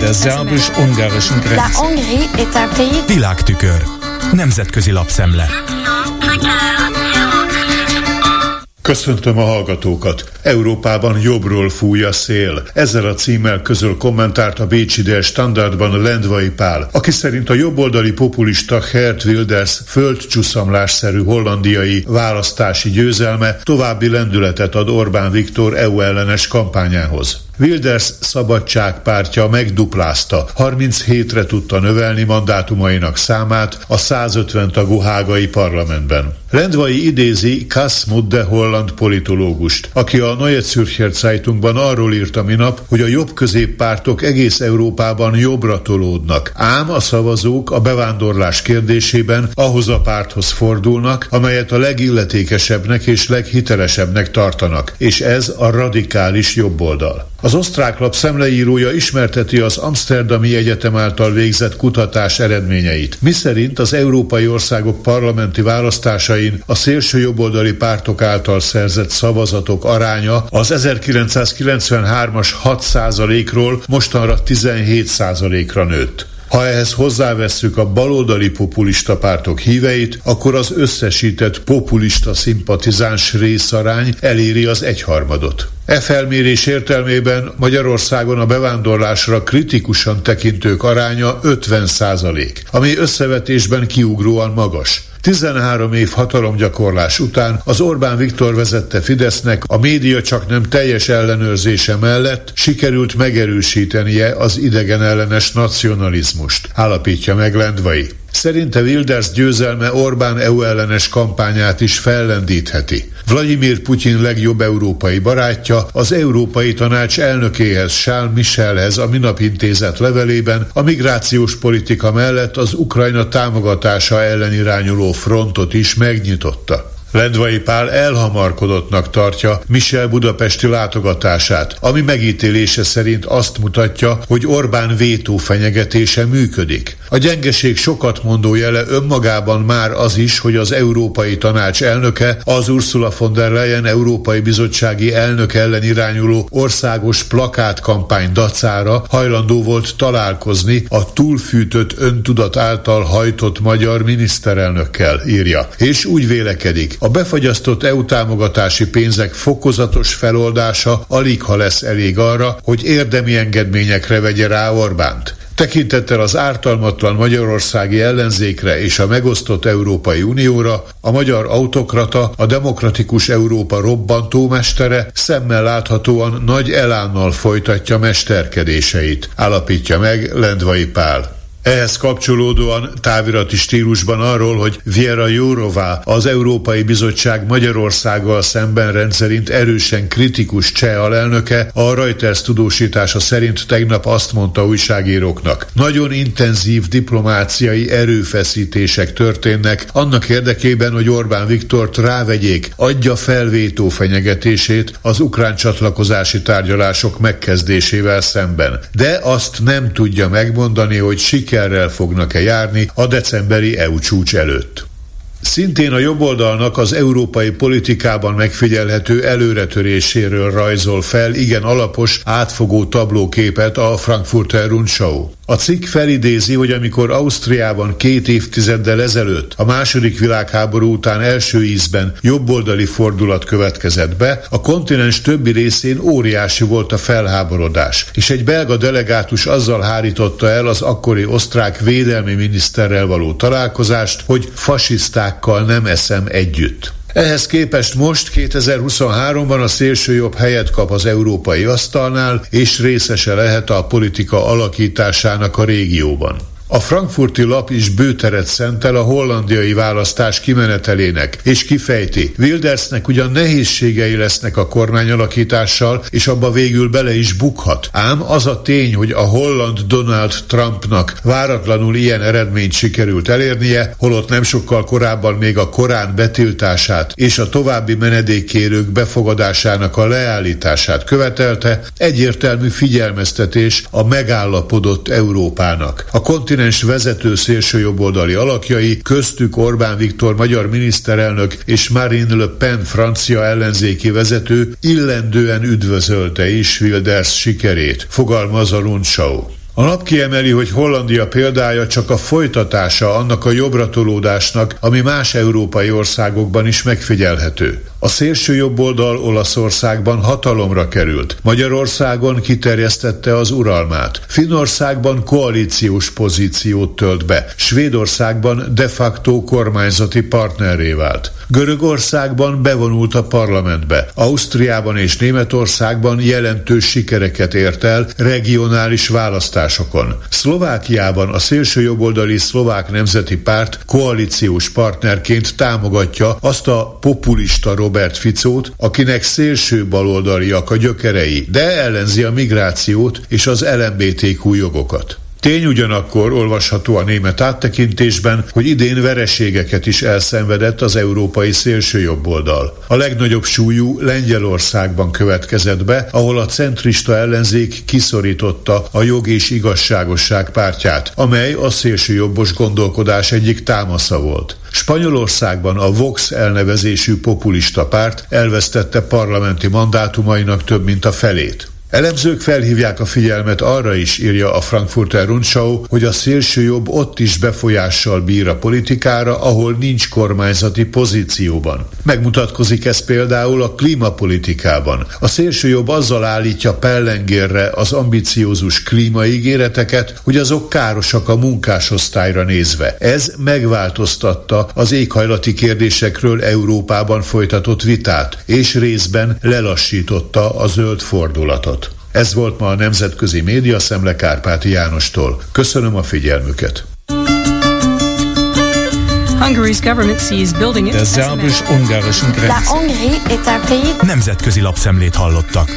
Der szerbus-ungarischen Grenze. Világtükör. Nemzetközi lapszemle. Köszöntöm a hallgatókat! Európában jobbról fúj a szél. Ezzel a címmel közöl kommentárt a Bécsi Del Standardban Lendvai Pál, aki szerint a jobboldali populista Gert Wilders földcsúszamlásszerű hollandiai választási győzelme további lendületet ad Orbán Viktor EU ellenes kampányához. Wilders szabadságpártja megduplázta, 37-re tudta növelni mandátumainak számát a 150 tagú hágai parlamentben. Lendvai idézi Kass Mudde holland politológust, aki a Neue Zürcher Zeitungban arról írta minap, hogy a jobb középpártok egész Európában jobbra tolódnak, ám a szavazók a bevándorlás kérdésében ahhoz a párthoz fordulnak, amelyet a legilletékesebbnek és leghitelesebbnek tartanak, és ez a radikális jobboldal. Az osztrák lap szemleírója ismerteti az Amsterdami Egyetem által végzett kutatás eredményeit, miszerint az európai országok parlamenti választásain a szélső jobboldali pártok által szerzett szavazatok aránya az 1993-as 6%-ról mostanra 17%-ra nőtt. Ha ehhez hozzávesszük a baloldali populista pártok híveit, akkor az összesített populista szimpatizáns részarány eléri az egyharmadot. E felmérés értelmében Magyarországon a bevándorlásra kritikusan tekintők aránya 50 százalék, ami összevetésben kiugróan magas. 13 év hatalomgyakorlás után az Orbán Viktor vezette Fidesznek a média csak nem teljes ellenőrzése mellett sikerült megerősítenie az idegen ellenes nacionalizmust, állapítja meg Lendvai. Szerinte Wilders győzelme Orbán EU ellenes kampányát is fellendítheti. Vladimir Putyin legjobb európai barátja az Európai Tanács elnökéhez, Charles Michelhez a minap intézet levelében a migrációs politika mellett az Ukrajna támogatása ellen irányuló frontot is megnyitotta. Lendvai Pál elhamarkodottnak tartja Michel budapesti látogatását, ami megítélése szerint azt mutatja, hogy Orbán vétó fenyegetése működik. A gyengeség sokat mondó jele önmagában már az is, hogy az Európai Tanács elnöke az Ursula von der Leyen Európai Bizottsági elnök ellen irányuló országos plakátkampány dacára hajlandó volt találkozni a túlfűtött öntudat által hajtott magyar miniszterelnökkel, írja. És úgy vélekedik, a befagyasztott EU támogatási pénzek fokozatos feloldása alig ha lesz elég arra, hogy érdemi engedményekre vegye rá Orbánt. Tekintettel az ártalmatlan magyarországi ellenzékre és a megosztott Európai Unióra, a magyar autokrata, a demokratikus Európa robbantómestere szemmel láthatóan nagy elánnal folytatja mesterkedéseit, állapítja meg Lendvai Pál. Ehhez kapcsolódóan távirati stílusban arról, hogy Viera Jourová, az Európai Bizottság Magyarországgal szemben rendszerint erősen kritikus cseh alelnöke, a Reuters tudósítása szerint tegnap azt mondta újságíróknak. Nagyon intenzív diplomáciai erőfeszítések történnek annak érdekében, hogy Orbán Viktort rávegyék, adja fel vétó fenyegetését az ukrán csatlakozási tárgyalások megkezdésével szemben. De azt nem tudja megmondani, hogy siker sikerrel fognak-e járni a decemberi EU csúcs előtt. Szintén a jobboldalnak az európai politikában megfigyelhető előretöréséről rajzol fel igen alapos, átfogó tablóképet a Frankfurter Rundschau. A cikk felidézi, hogy amikor Ausztriában két évtizeddel ezelőtt a második világháború után első ízben jobboldali fordulat következett be, a kontinens többi részén óriási volt a felháborodás, és egy belga delegátus azzal hárította el az akkori osztrák védelmi miniszterrel való találkozást, hogy fasisztákkal nem eszem együtt. Ehhez képest most 2023-ban a szélsőjobb helyet kap az európai asztalnál, és részese lehet a politika alakításának a régióban. A frankfurti lap is bőteret szentel a hollandiai választás kimenetelének, és kifejti, Wildersnek ugyan nehézségei lesznek a kormányalakítással, és abba végül bele is bukhat. Ám az a tény, hogy a holland Donald Trumpnak váratlanul ilyen eredményt sikerült elérnie, holott nem sokkal korábban még a Korán betiltását és a további menedékkérők befogadásának a leállítását követelte, egyértelmű figyelmeztetés a megállapodott Európának. A kontinens kontinens vezető szélsőjobboldali alakjai, köztük Orbán Viktor magyar miniszterelnök és Marine Le Pen francia ellenzéki vezető illendően üdvözölte is Wilders sikerét, fogalmaz a Rundschau. A nap kiemeli, hogy Hollandia példája csak a folytatása annak a jobbratolódásnak, ami más európai országokban is megfigyelhető. A szélső jobboldal Olaszországban hatalomra került. Magyarországon kiterjesztette az uralmát. Finnországban koalíciós pozíciót tölt be. Svédországban de facto kormányzati partnerré vált. Görögországban bevonult a parlamentbe. Ausztriában és Németországban jelentős sikereket ért el regionális választásokon. Szlovákiában a szélső jobboldali szlovák nemzeti párt koalíciós partnerként támogatja azt a populista Robert Ficót, akinek szélső baloldaliak a gyökerei, de ellenzi a migrációt és az LMBTQ jogokat. Tény ugyanakkor olvasható a német áttekintésben, hogy idén vereségeket is elszenvedett az európai szélsőjobboldal. A legnagyobb súlyú Lengyelországban következett be, ahol a centrista ellenzék kiszorította a jog és igazságosság pártját, amely a szélsőjobbos gondolkodás egyik támasza volt. Spanyolországban a Vox elnevezésű populista párt elvesztette parlamenti mandátumainak több mint a felét. Elemzők felhívják a figyelmet arra is, írja a Frankfurter Rundschau, hogy a szélső jobb ott is befolyással bír a politikára, ahol nincs kormányzati pozícióban. Megmutatkozik ez például a klímapolitikában. A szélső jobb azzal állítja pellengérre az ambiciózus klímaígéreteket, hogy azok károsak a munkásosztályra nézve. Ez megváltoztatta az éghajlati kérdésekről Európában folytatott vitát, és részben lelassította a zöld fordulatot. Ez volt ma a Nemzetközi Média Szemle Kárpáti Jánostól. Köszönöm a figyelmüket. Der szerbus-ungarischen Grenze. Nemzetközi lapszemlét hallottak.